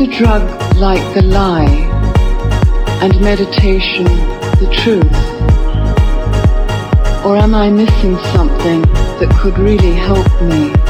The drug like the lie and meditation the truth? Or am I missing something that could really help me?